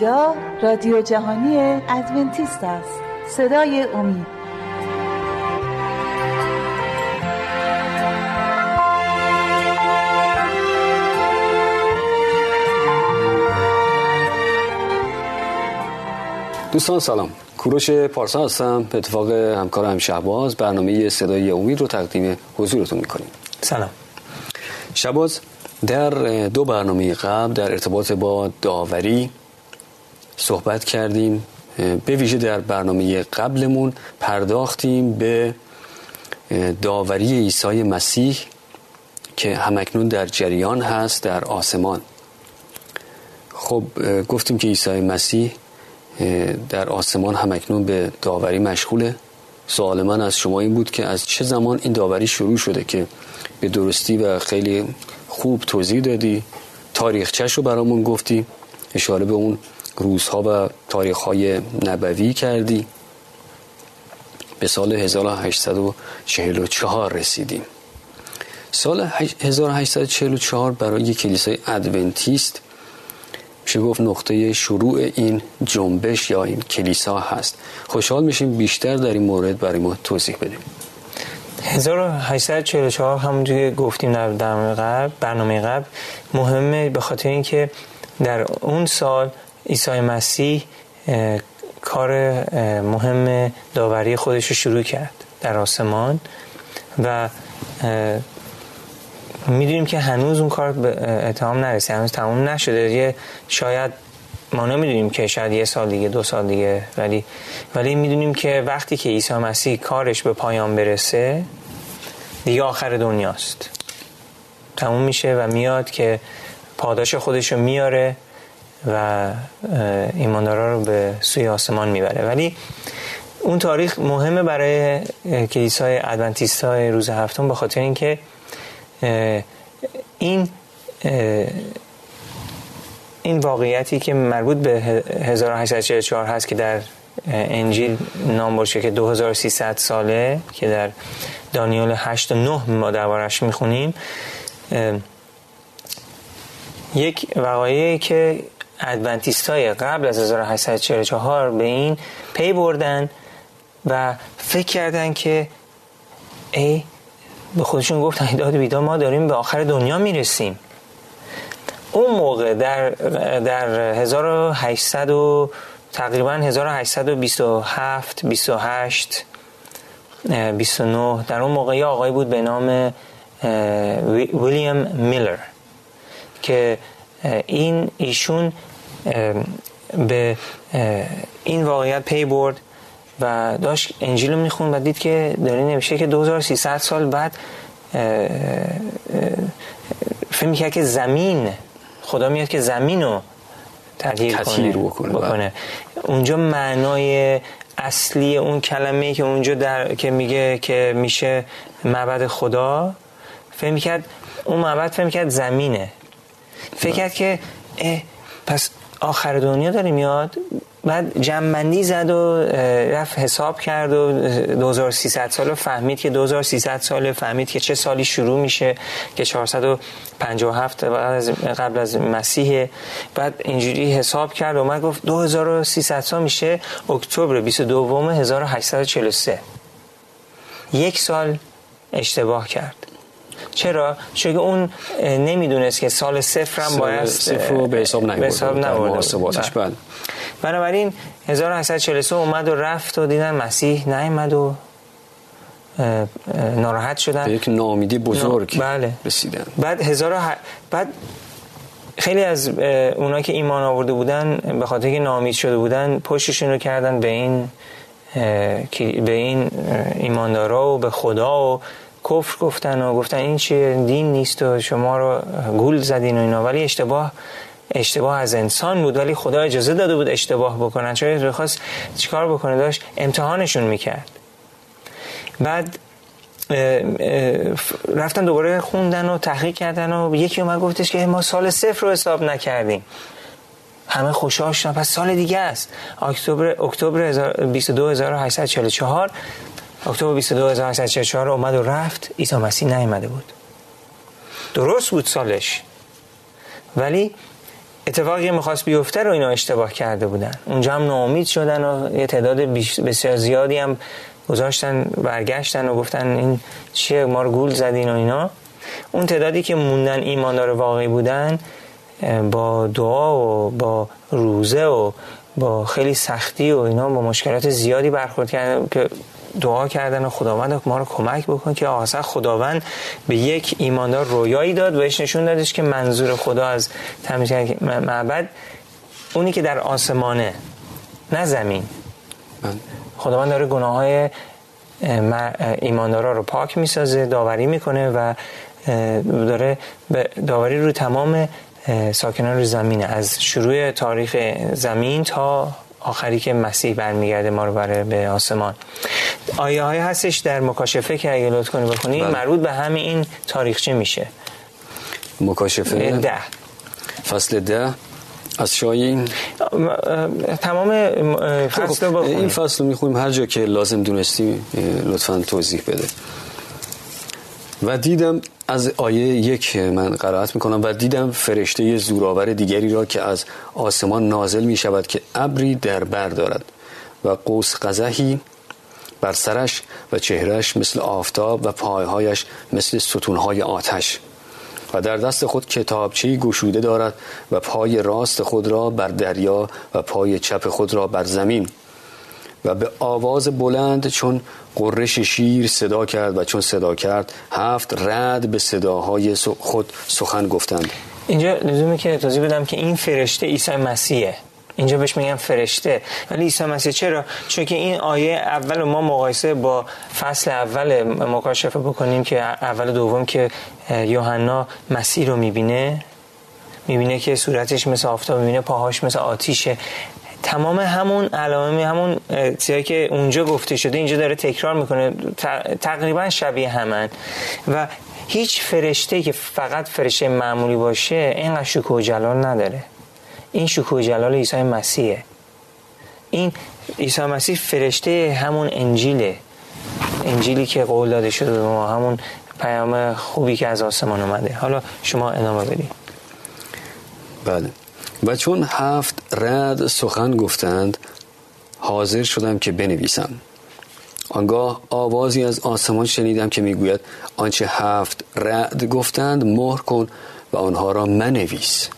اینجا رادیو جهانی ادونتیست است. صدای امید. دوستان سلام. کوروش پارسا هستم. به اتفاق همکار هم شهباز برنامه صدای امید رو تقدیم حضورتون می‌کنیم. سلام. شباز در دو برنامه قبل در ارتباط با داوری صحبت کردیم به ویژه در برنامه قبلمون پرداختیم به داوری عیسی مسیح که همکنون در جریان هست در آسمان. خب گفتیم که عیسی مسیح در آسمان همکنون به داوری مشغوله. سوال من از شما این بود که از چه زمان این داوری شروع شده که به درستی و خیلی خوب توضیح دادی؟ تاریخچش رو برامون گفتی اشاره به اون روزها و تاریخهای نبوی کردی. به سال 1844 رسیدیم. سال 1844 برای کلیسای ادونتیست میشه گفت نقطه شروع این جنبش یا این کلیسا هست. خوشحال میشیم بیشتر در این مورد برای ما توضیح بدیم. 1844 همونجوری گفتیم در برنامه قبل برنامه قبل مهمه به خاطر اینکه در اون سال عیسی مسیح کار مهم داوری خودش رو شروع کرد در آسمان و می‌دونیم که هنوز اون کار به اتهام نرسید هنوز تمام نشده. یه شاید ما نمی‌دونیم که شاید یه سال دیگه دو سال دیگه ولی ولی می‌دونیم که وقتی که عیسی مسیح کارش به پایان برسه دیگه آخر دنیاست. تموم میشه و میاد که پاداش خودش رو میاره. و ایماندارا رو به سوی آسمان می‌بره. ولی اون تاریخ مهمه برای کلیسای ادونتیست های روز هفتم به خاطر اینکه این این واقعیتی که مربوط به 1844 هست که در انجیل نام برشه که 2300 ساله که در دانیال 8 و 9 ما دربارش می‌خونیم یک وقایعی که ادونتیست های قبل از 1844 به این پی بردن و فکر کردن که ای به خودشون گفتن ایداد بیداد ما داریم به آخر دنیا می‌رسیم. اون موقع در در 1800 و تقریبا 1827 28 29 در اون موقع یه آقای بود به نام ویلیام میلر که این ایشون به این واقعیت پی برد و داشت انجیل رو میخون و دید که داره نوشته که 2300 سال بعد فکر می‌کرد که زمین خدا میاد که زمین رو تغییر کنه, بکنه, بکنه. اونجا معنای اصلی اون کلمه که اونجا در که میگه که میشه معبد خدا فکر می‌کرد اون معبد فکر می‌کرد زمینه. فکر کرد که پس آخر دنیا داره میاد. بعد جمعندی زد و رفت حساب کرد و 2300 سال فهمید که 2300 سال فهمید که چه سالی شروع میشه که 457 قبل از مسیح. بعد اینجوری حساب کرد و من گفت 2300 سال میشه اکتبر 22 1843 یک سال اشتباه کرد. چرا؟ چون اون نمی‌دونست که سال صفر هم باید صفر رو به حساب نبرده بله. بنابراین 1843 اومد و رفت و دیدن مسیح نیامد و ناراحت شدن به یک نامیدی بزرگ بله. رسیدن بعد هزار بعد خیلی از اونا که ایمان آورده بودن به خاطر که نامید شده بودن پشتشون رو کردن به این به این ایماندارا و به خدا و کفر گفتن و گفتن این چیه دین نیست و شما رو گول زدین و اینا. ولی اشتباه اشتباه از انسان بود. ولی خدا اجازه داده بود اشتباه بکنن. چون خواست چیکار بکنه؟ داشت امتحانشون می‌کرد. بعد رفتن دوباره خوندن و تحقیق کردن و یکی اومد گفتش که ما سال صفر رو حساب نکردیم. همه خوشحال شدن. پس سال دیگه است. اکتبر اکتبر 22844 اکتبر 22844 اومد و رفت. عیسی مسیح نیامده بود. درست بود سالش. ولی اتفاقی می‌خواست بیفته رو اینا اشتباه کرده بودن. اونجا هم ناامید شدن و یه تعداد بسیار زیادی هم گذاشتن برگشتن و گفتن این چیه ما رو گول زدین و اینا. اون تعدادی که موندن ایماندار واقعی بودن با دعا و با روزه و با خیلی سختی و اینا با مشکلات زیادی برخورد کردن که دعا کردن و خداوند ما رو کمک بکن که آسا خداوند به یک ایماندار رویایی داد و بهش نشون دادش که منظور خدا از تمیز معبد اونی که در آسمانه نه زمین بله. خداوند داره گناه های ایماندارا رو پاک می‌سازه داوری می‌کنه و داره داوری رو تمام ساکنان روی زمینه از شروع تاریخ زمین تا آخری که مسیح برمیگرده ما رو بره به آسمان. آیه های هستش در مکاشفه که اگه لطف کنی بخونی بله. مربوط به همین این تاریخچه میشه. مکاشفه؟ ده. فصل ده. از شاین تمام فصل خب، این فصل رو می‌خونیم. هر جا که لازم دونستی لطفا توضیح بده. و دیدم از آیه یک من قرائت می‌کنم و دیدم فرشته زورآور دیگری را که از آسمان نازل می شود که ابری در بر دارد و قوس قزحی بر سرش و چهرش مثل آفتاب و پایهایش مثل ستونهای آتش و در دست خود کتابچی گشوده دارد و پای راست خود را بر دریا و پای چپ خود را بر زمین. و به آواز بلند چون قرش شیر صدا کرد و چون صدا کرد هفت رد به صداهای خود سخن گفتند. اینجا لزومه که توضیح بدم که این فرشته عیسی مسیحه. اینجا بهش میگن فرشته. ولی عیسی مسیح چرا؟ چون که این آیه اول ما مقایسه با فصل اول مکاشفه بکنیم که اول دوم که یوحنا مسیح رو می‌بینه. می‌بینه که صورتش مثل آفتاب می‌بینه پاهاش مثل آتیشه. تمام همون علائم همون چیزایی که اونجا گفته شده اینجا داره تکرار می‌کنه. تقریبا شبیه همن. و هیچ فرشته که فقط فرشته معمولی باشه اینقدر شکوه جلال نداره. این شکوه جلال عیسی مسیحه. این عیسی مسیح فرشته همون انجیله. انجیلی که قول داده شده به ما همون پیام خوبی که از آسمان اومده. حالا شما ادامه بدید بله. و چون هفت رد سخن گفتند حاضر شدم که بنویسم. آنگاه آوازی از آسمان شنیدم که می‌گوید آنچه هفت رد گفتند مهر کن و آنها را منویس.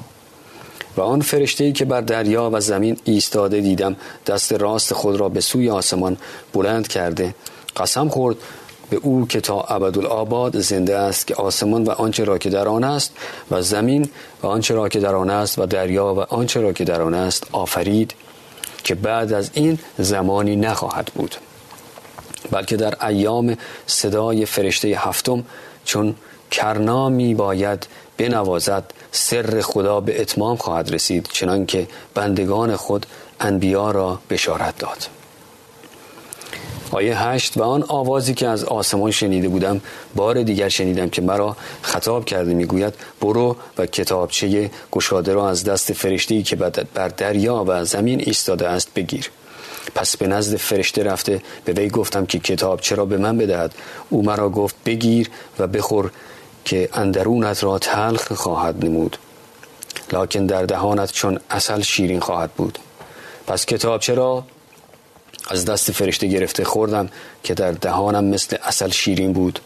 و آن فرشته که بر دریا و زمین ایستاده دیدم دست راست خود را به سوی آسمان بلند کرده قسم خورد به او که تا ابدالآباد زنده است که آسمان و آنچه را که در آن است و زمین و آنچه را که در آن است و دریا و آنچه را که در آن است آفرید که بعد از این زمانی نخواهد بود. بلکه در ایام صدای فرشته هفتم چون کرنا می باید بنوازد سر خدا به اتمام خواهد رسید چنانکه بندگان خود انبیا را بشارت داد. آیه هشت و آن آوازی که از آسمان شنیده بودم بار دیگر شنیدم که مرا خطاب کرده می‌گوید برو و کتابچه گشاده را از دست فرشته که بر دریا و زمین ایستاده است بگیر. پس به نزد فرشته رفته به وی گفتم که کتاب چرا به من بدهد. او مرا گفت بگیر و بخور که اندرونت را تلخ خواهد نمود. لکن در دهانت چون اصل شیرین خواهد بود. پس کتاب چرا از دست فرشته گرفته خوردم که در دهانم مثل اصل شیرین بود.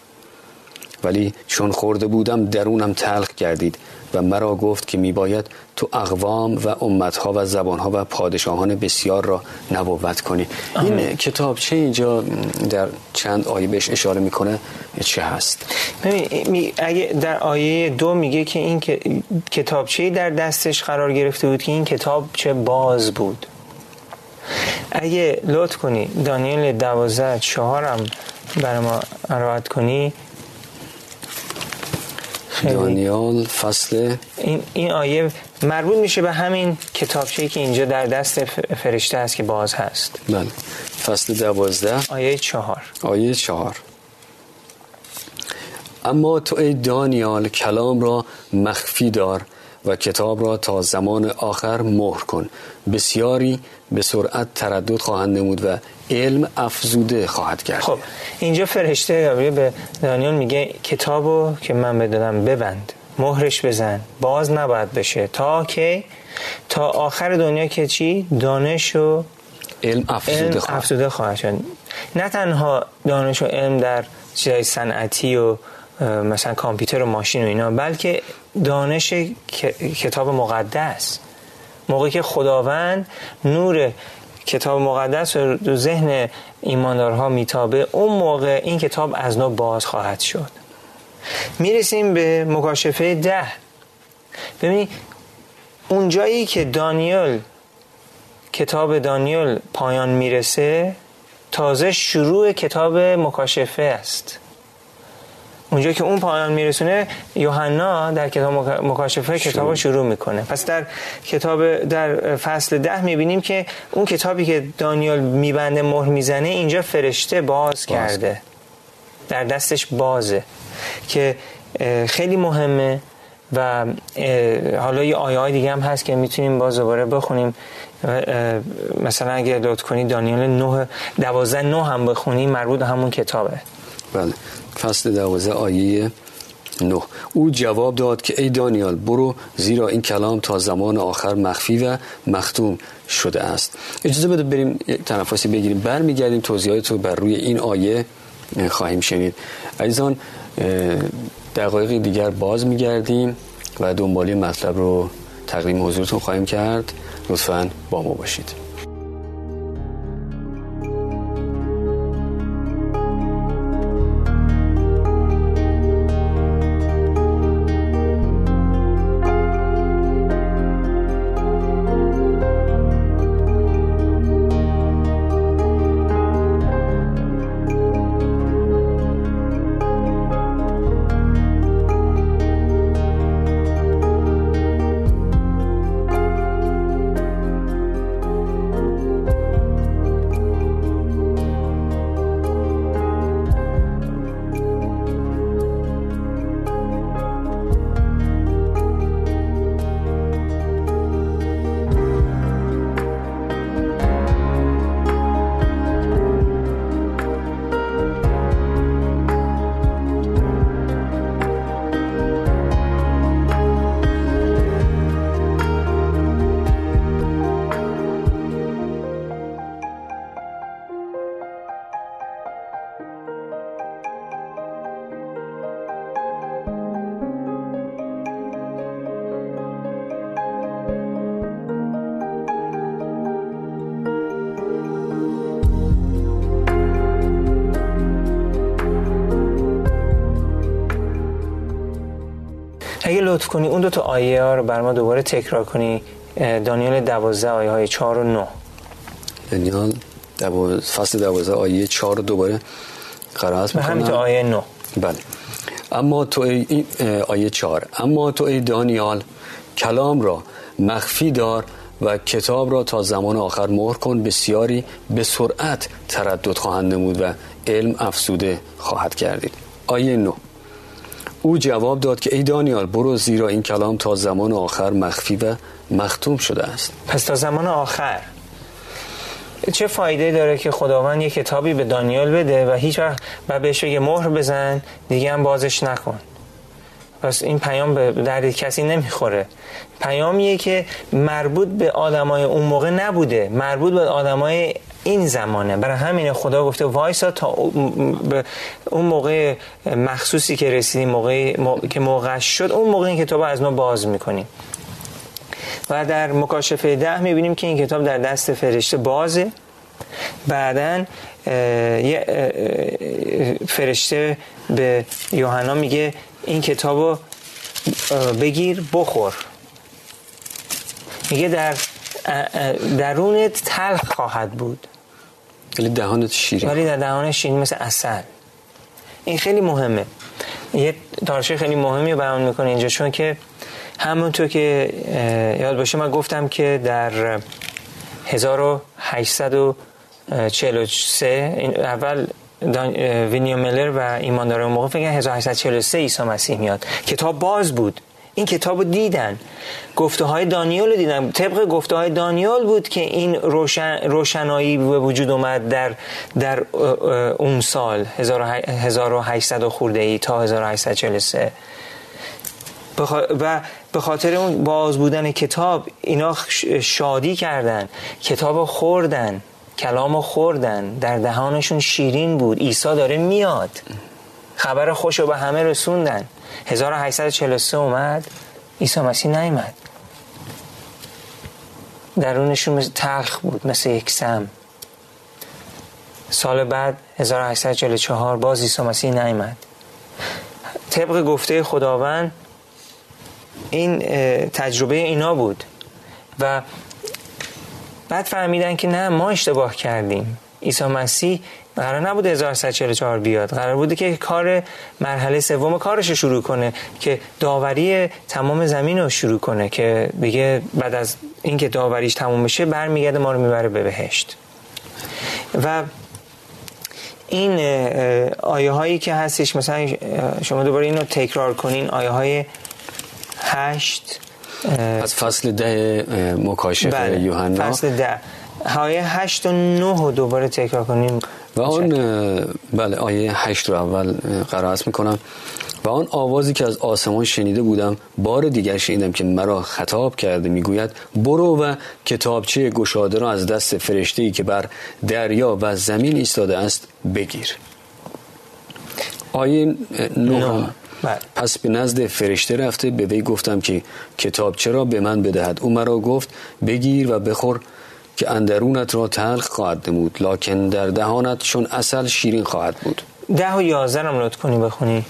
ولی چون خورده بودم درونم تلخ گردید و مرا گفت که میباید تو اقوام و امتها و زبانها و پادشاهان بسیار را نبوت کنی. این کتاب چه اینجا در چند آیه بهش اشاره می‌کنه؟ چه هست؟ اگه در آیه دو میگه که این کتابچه در دستش قرار گرفته بود که این کتاب چه باز بود. اگه لطف کنی دانیل دوازده چهارم برای ما روایت کنی. دانیال فصل. این, این آیه مربوط میشه به همین کتابچه که اینجا در دست فرشته است که باز هست. بله. فصل دوازده. آیه چهار. آیه چهار. اما تو ای دانیال کلام را مخفی دار و کتاب را تا زمان آخر مهر کن. بسیاری به سرعت تردد خواهند نمود و علم افزوده خواهد کرد. خب اینجا فرشته به دانیال میگه کتابو که من بدادم ببند مهرش بزن باز نباید بشه. تا که تا آخر دنیا که چی؟ دانش و علم افزوده, علم افزوده خواهد شد. نه تنها دانش و علم در چیزای صنعتی و مثلا کامپیوتر و ماشین و اینا بلکه دانش کتاب مقدس. موقعی که خداوند نور کتاب مقدس رو ذهن ایماندارها میتابه اون موقع این کتاب از نو باز خواهد شد. می‌رسیم به مکاشفه ده. ببینید اون جایی که دانیل کتاب دانیل پایان می‌رسه تازه شروع کتاب مکاشفه است. اونجا که اون پایان میرسونه یوحنا در کتاب مکاشفه کتاب شروع می‌کنه. پس در کتاب در فصل ده می‌بینیم که اون کتابی که دانیال میبنده مهر می‌زنه اینجا فرشته باز, باز. کرده. در دستش بازه. که خیلی مهمه و حالا یه آیه های دیگه هم هست که می‌تونیم باز دوباره بخونیم. مثلا اگه لطف کنی دانیال 9 12 9 هم بخونیم مربوط همون کتابه. بله. فصل دوازه آیه نه. او جواب داد که ای دانیال برو زیرا این کلام تا زمان آخر مخفی و مختوم شده است. اجازه بده بریم تنفسی بگیریم. برمیگردیم توضیحات رو بر روی این آیه خواهیم شنید. عزیزان دقایقی دیگر باز میگردیم و دنبالی مطلب رو تقدیم حضورتون خواهیم کرد. لطفا با ما باشید. لطف کنی. اون دو تا آیه ها رو بر ما دوباره تکرار کنی. دانیال دوازده آیه های چهار و نو دانیال فصل دوازده آیه چهار دوباره قرائت می‌کنم. همین آیه نو بله. اما تو ای آیه چهار. اما تو ای دانیال کلام را مخفی دار و کتاب را تا زمان آخر مهر کن. بسیاری به سرعت تردد خواهند نمود و علم افسوده خواهد کردید. آیه نو او جواب داد که ای دانیال برو زیرا این کلام تا زمان آخر مخفی و مختوم شده است. پس تا زمان آخر. چه فایده داره که خداوند یه کتابی به دانیال بده و هیچ وقت و بهش بگه مهر بزن دیگه هم بازش نکن. پس این پیام به درد کسی نمی‌خوره. پیامیه که مربوط به آدمای اون موقع نبوده. مربوط به آدمای این زمانه. برای همین خدا گفته وایسا تا اون موقع مخصوصی که رسیدیم موقع که موقع شد اون موقع این کتاب از ما باز می‌کنیم. و در مکاشفه ده می‌بینیم که این کتاب در دست فرشته بازه. بعدا یه فرشته به یوحنا میگه این کتاب رو بگیر بخور. میگه در درونت تلخ خواهد بود. ولی دهانت شیرین. ولی در دهانت شیرین مثل اصل این خیلی مهمه. یه تارشه خیلی مهمی رو بیان می‌کنه اینجا چون که همونطور که یاد باشه من گفتم که در 1843 این اول وینیو ملر و ایماندار اون موقع فکر 1843 عیسی مسیح میاد کتاب باز بود این کتاب رو دیدن. گفته های دانیال رو دیدن طبق گفته های دانیال بود که این روشن، روشنایی به وجود اومد در, در اون سال 1800 خورده ای تا 1843 و به خاطر اون باز بودن کتاب اینا شادی کردن. کتاب خوردن. کلام خوردن. در دهانشون شیرین بود. عیسی داره میاد. خبر خوش رو به همه رسوندن. 1843 اومد عیسی مسیح نیمد درونشون تلخ بود مثل یک سم. سال بعد 1844 باز عیسی مسیح نیمد طبق گفته خداوند این تجربه اینا بود. و بعد فهمیدن که نه ما اشتباه کردیم. عیسی مسیح قرار نبود 1144 بیاد. قرار بوده که کار مرحله سوم کارش رو شروع کنه که داوری تمام زمین رو شروع کنه که بگه بعد از اینکه داوریش تموم بشه برمیگرده ما رو می‌بره به بهشت. و این آیه هایی که هستش مثلا شما دوباره اینو تکرار کنین آیه های هشت از فصل ده مکاشفه بله. یوحنا. فصل ده. آیه هشت و نه رو دوباره تکرار کنیم و آن بله آیه هشت رو اول قرائت می‌کنم. و آن آوازی که از آسمان شنیده بودم بار دیگر شنیدم که مرا خطاب کرده می‌گوید برو و کتابچه گشاده را از دست فرشته ای که بر دریا و زمین ایستاده است بگیر. آیه نه. بله. پس به نزد فرشته رفته به وی گفتم که کتاب چرا به من بدهد. او مرا گفت بگیر و بخور که اندرونت را تلخ خواهد نمود لکن در دهانت چون اصل شیرین خواهد بود. ده و یازده هم لطف کنی بخونی.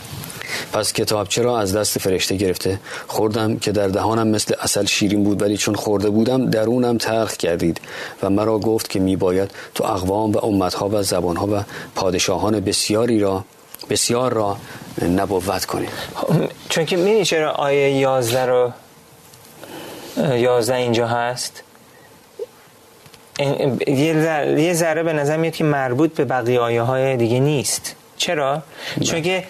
پس کتاب چرا از دست فرشته گرفته؟ خوردم که در دهانم مثل اصل شیرین بود ولی چون خورده بودم درونم تلخ کردید و مرا گفت که میباید تو اقوام و امتها و زبانها و پادشاهان بسیاری را بسیار را نبوت کنید چون که می‌دونی چرا آیه یازده رو یازده اینجا هست؟ یه ذره به نظر میاد که مربوط به بقیه آیه های دیگه نیست چرا؟ بله. چون که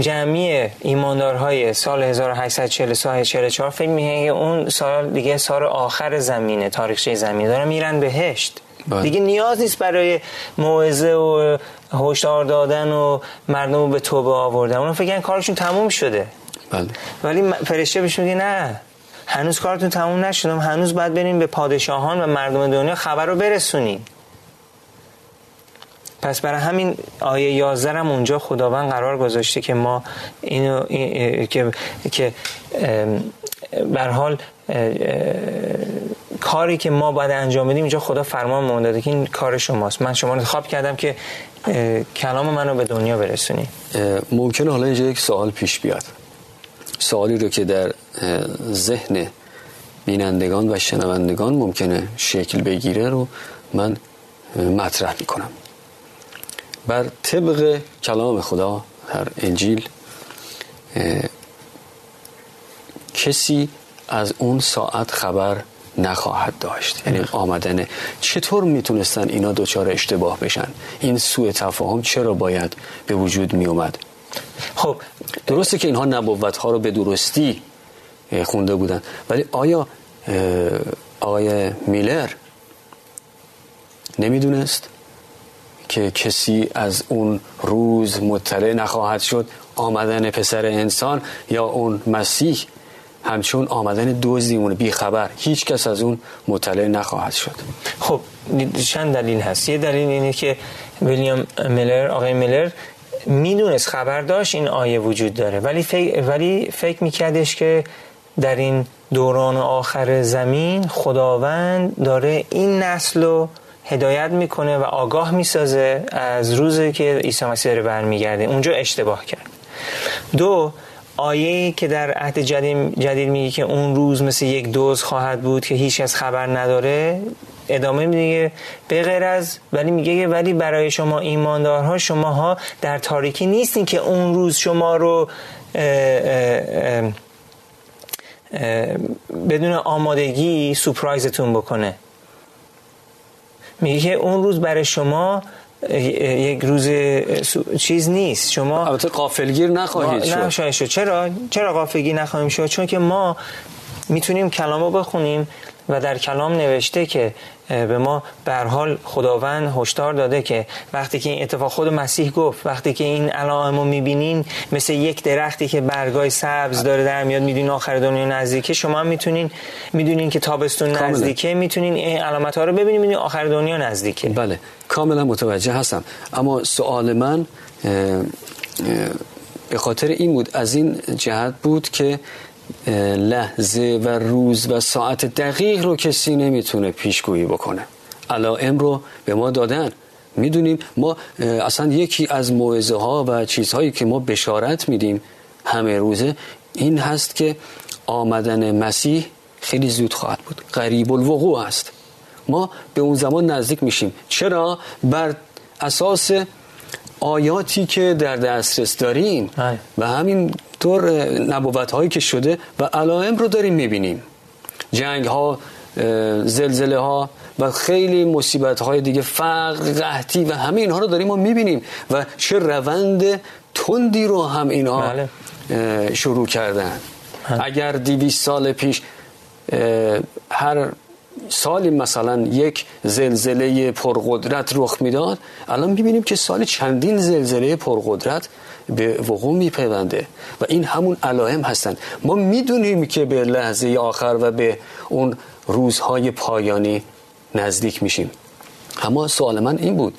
جمعی ایماندارهای سال 1844 فکر که اون سال دیگه سال آخر زمینه تاریخچه زمینه دارن میرن بهشت بله. دیگه نیاز نیست برای موعظه و هشدار دادن و مردم رو به توبه آوردن اون فکر کارشون تموم شده بله. ولی فرشته بهش میگه نه هنوز کارتون تموم نشدم هنوز باید بریم به پادشاهان و مردم دنیا خبر رو برسونیم. پس برای همین آیه 11 هم اونجا خداوند قرار گذاشته که ما اینو که که بر حال کاری که ما باید انجام بدیم اینجا خدا فرمان ما داده که این کار شماست. من شما رو خواب کردم که کلام منو به دنیا برسونی. ممکنه حالا اینجا یک سوال پیش بیاد. سوالی رو که در ذهن بینندگان و شنوندگان ممکنه شکل بگیره رو من مطرح می‌کنم. بر طبق کلام خدا در انجیل کسی از اون ساعت خبر نخواهد داشت. یعنی آمدن. چطور می‌تونستن اینا دوچار اشتباه بشن؟ این سوء تفاهم چرا باید به وجود می اومد خب درسته که اینها نبوت ها رو به درستی خونده بودن. ولی آیا آقای میلر نمی‌دونست که کسی از اون روز مطلع نخواهد شد آمدن پسر انسان یا اون مسیح؟ همچون آمدن بی خبر هیچ کس از اون مطلع نخواهد شد. خب چند دلیل هست. یه دلیل اینه که ویلیام میلر آقای میلر می‌دونست خبر داشت این آیه وجود داره. ولی فکر, ولی فکر میکردش که در این دوران آخر زمین خداوند داره این نسل رو هدایت می‌کنه و آگاه می‌سازه از روزی که عیسی مسیح داره برمیگرده. اونجا اشتباه کرد. دو آیه که در عهد جدید, جدید میگه که اون روز مثل یک دوز خواهد بود که هیچ از خبر نداره ادامه میگه به غیر از ولی میگه ولی برای شما ایماندارها شماها در تاریکی نیستین که اون روز شما رو بدون آمادگی سپرایزتون بکنه. میگه که اون روز برای شما یک روز چیز نیست. شما البته قافلگیر نخواهید شد. چرا؟ چرا قافلگیر نخواهیم شد؟ چون که ما می‌تونیم کلامو بخونیم و در کلام نوشته که به ما به حال خداوند هشدار داده که وقتی که این اتفاق خود مسیح گفت وقتی که این علائم رو می‌بینین مثل یک درختی که برگای سبز داره در میاد می‌دونین آخر دنیا نزدیکه شما هم می‌تونین می‌دونین که تابستون نزدیکه می‌تونین این علامت ها رو ببینین می‌دونین آخر دنیا نزدیکه. بله کاملا متوجه هستم. اما سوال من به خاطر این بود از این جهت بود که لحظه و روز و ساعت دقیق رو کسی نمی‌تونه پیشگویی بکنه. علائم رو به ما دادن. می‌دونیم ما اصلا یکی از موعظه ها و چیزهایی که ما بشارت میدیم همه روزه این هست که آمدن مسیح خیلی زود خواهد بود. قریب الوقوع است. ما به اون زمان نزدیک میشیم. چرا؟ بر اساس آیاتی که در دسترس داریم. و همین طور نبوت هایی که شده و علائم رو داریم می‌بینیم. جنگ ها زلزله ها و خیلی مصیبت های دیگه فقر قحطی و همه اینها رو داریم ما می‌بینیم و چه روند تندی رو هم اینها بله. شروع کردن اگر دیویس سال پیش هر سالی مثلا یک زلزله پرقدرت رخ می‌داد الان می‌بینیم که سال چندین زلزله پرقدرت به وقوع میپیونده و این همون علائم هستن. ما می‌دونیم که به لحظه آخر و به اون روزهای پایانی نزدیک میشیم. اما سوال من این بود.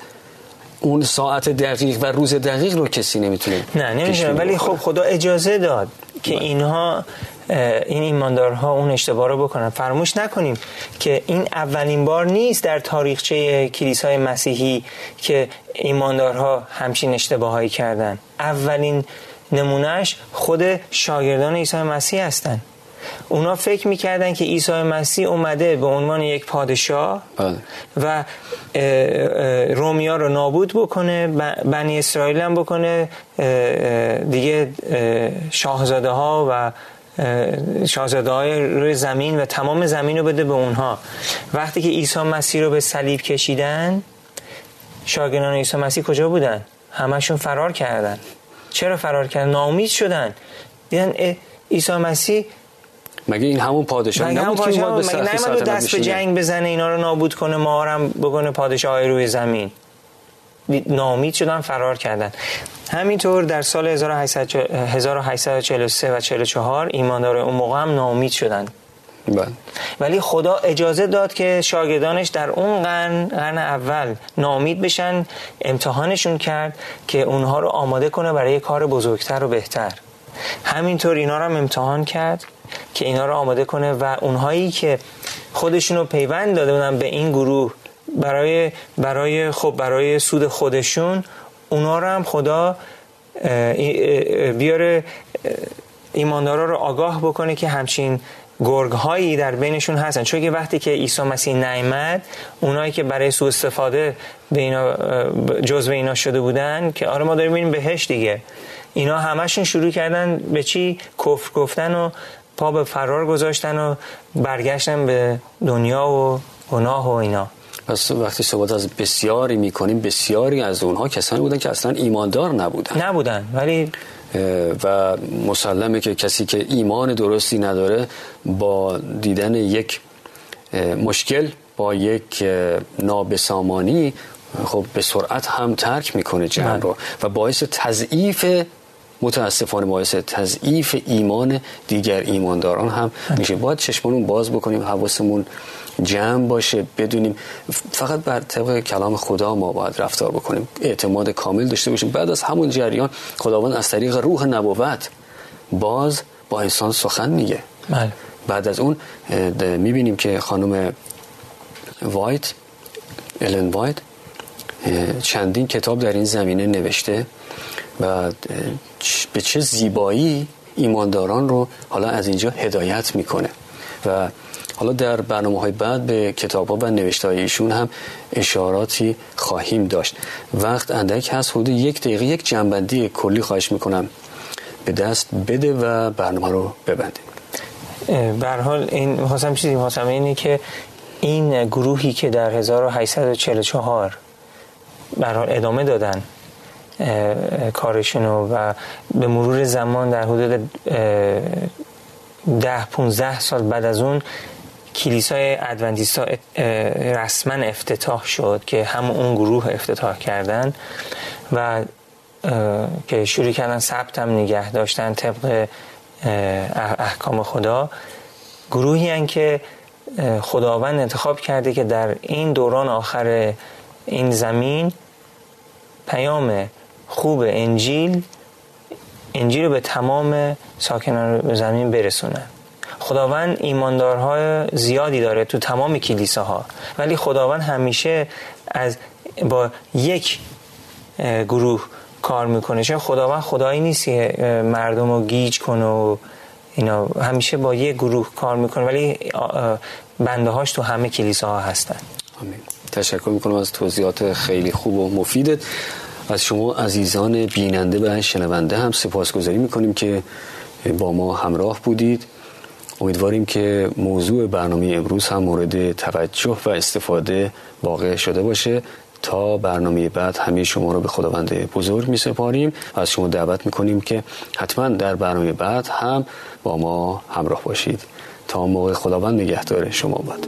اون ساعت دقیق و روز دقیق رو کسی نمی‌تونه نه نمی‌تونه ولی خب خدا اجازه داد که بله. اینها این ایماندارها اون اشتباه رو بکنن. فراموش نکنیم که این اولین بار نیست در تاریخچه کلیسای مسیحی که ایماندارها همچین اشتباهایی کردن. اولین نمونهش خود شاگردان عیسی مسیح هستن. اونا فکر می‌کردن که عیسی مسیح اومده به عنوان یک پادشاه بله. و رومیا رو نابود بکنه بنی اسرائیل هم بکنه دیگه شاهزاده ها و شاهزاده های روی زمین و تمام زمین رو بده به اونها. وقتی که عیسی مسیح رو به صلیب کشیدن شاگردان عیسی مسیح کجا بودن؟ همشون فرار کردن. چرا فرار کردن؟ ناامید شدن. دیدن عیسی مسیح مگه این همون پادشاه نبود که اومد به دست به جنگ بزنه اینا رو نابود کنه ما هم بکنه پادشاه روی زمین؟ نامید شدن فرار کردن. همینطور در سال 1843 و 44 ایماندار اون موقع هم نامید شدن. بله. ولی خدا اجازه داد که شاگردانش در اون قرن قرن اول نامید بشن امتحانشون کرد که اونها رو آماده کنه برای کار بزرگتر و بهتر. همینطور اینا رو هم امتحان کرد که اینا رو آماده کنه و اونهایی که خودشون رو پیوند داده بودن به این گروه برای برای خب برای سود خودشون اونا رو هم خدا بیاره ایماندارا رو آگاه بکنه که همچین گرگ هایی در بینشون هستن. چون که وقتی که عیسی مسیح نیامد اونایی که برای سوء استفاده به اینا جزء اینا شده بودن که آره ما داریم ببینیم بهش دیگه. اینا همشون شروع کردن به چی؟ کفر گفتن و پا به فرار گذاشتن و برگشتن به دنیا و گناه و اینا. پس وقتی صحبت از بسیاری می‌کنیم بسیاری از اونها کسانی بودن که اصلا ایماندار نبودن نبودن ولی و مسلمه که کسی که ایمان درستی نداره با دیدن یک مشکل با یک نابسامانی خب به سرعت هم ترک می‌کنه جمع بله. رو و باعث تضعیف متاسفانه باعث تضعیف ایمان دیگر ایمانداران هم میشه. باید چشمانون باز بکنیم حواسمون جمع باشه بدونیم. فقط بر طبق کلام خدا ما باید رفتار بکنیم. اعتماد کامل داشته باشیم. بعد از همون جریان خداوند از طریق روح نبوت باز با انسان سخن میگه. بله. بعد از اون می‌بینیم که خانم وایت الن وایت چندین کتاب در این زمینه نوشته. و به چه زیبایی ایمانداران رو حالا از اینجا هدایت می‌کنه. و حالا در برنامه های بعد به کتاب ها و نوشته ایشون هم اشاراتی خواهیم داشت. وقت اندک هست حدود یک دقیقه یک جنبندی کلی خواهش می‌کنم به دست بده و برنامه رو ببندیم. به حال این می‌خواستم چیزی می‌خواستم اینه که این گروهی که در 1844 برحال ادامه دادن کارشونو و به مرور زمان در حدود ده 15 سال بعد از اون کلیسای ادونتیستا رسما افتتاح شد که هم اون گروه افتتاح کردن و که شروع کردن ثبت هم نگه داشتن طبق احکام خدا. گروهی هن که خداوند انتخاب کرده که در این دوران آخر این زمین پیام خوب انجیل انجیل رو به تمام ساکنان زمین برسونن خداوند ایماندارهای زیادی داره تو تمام کلیساها. ولی خداوند همیشه از با یک گروه کار می‌کنه. چون خداوند خدایی نیست که مردم رو گیج کنه و اینا. همیشه با یک گروه کار می‌کنه. ولی بنده هاش تو همه کلیساها هستن. آمین. تشکر می‌کنم از توضیحات خیلی خوب و مفیدت. از شما عزیزان بیننده و شنونده هم سپاسگزاری می‌کنیم که با ما همراه بودید. امیدواریم که موضوع برنامه امروز هم مورد توجه و استفاده واقع شده باشه. تا برنامه بعد همه شما رو به خداوند بزرگ می سپاریم و از شما دعوت می کنیم که حتما در برنامه بعد هم با ما همراه باشید. تا موقع خداوند نگهدار شما باد.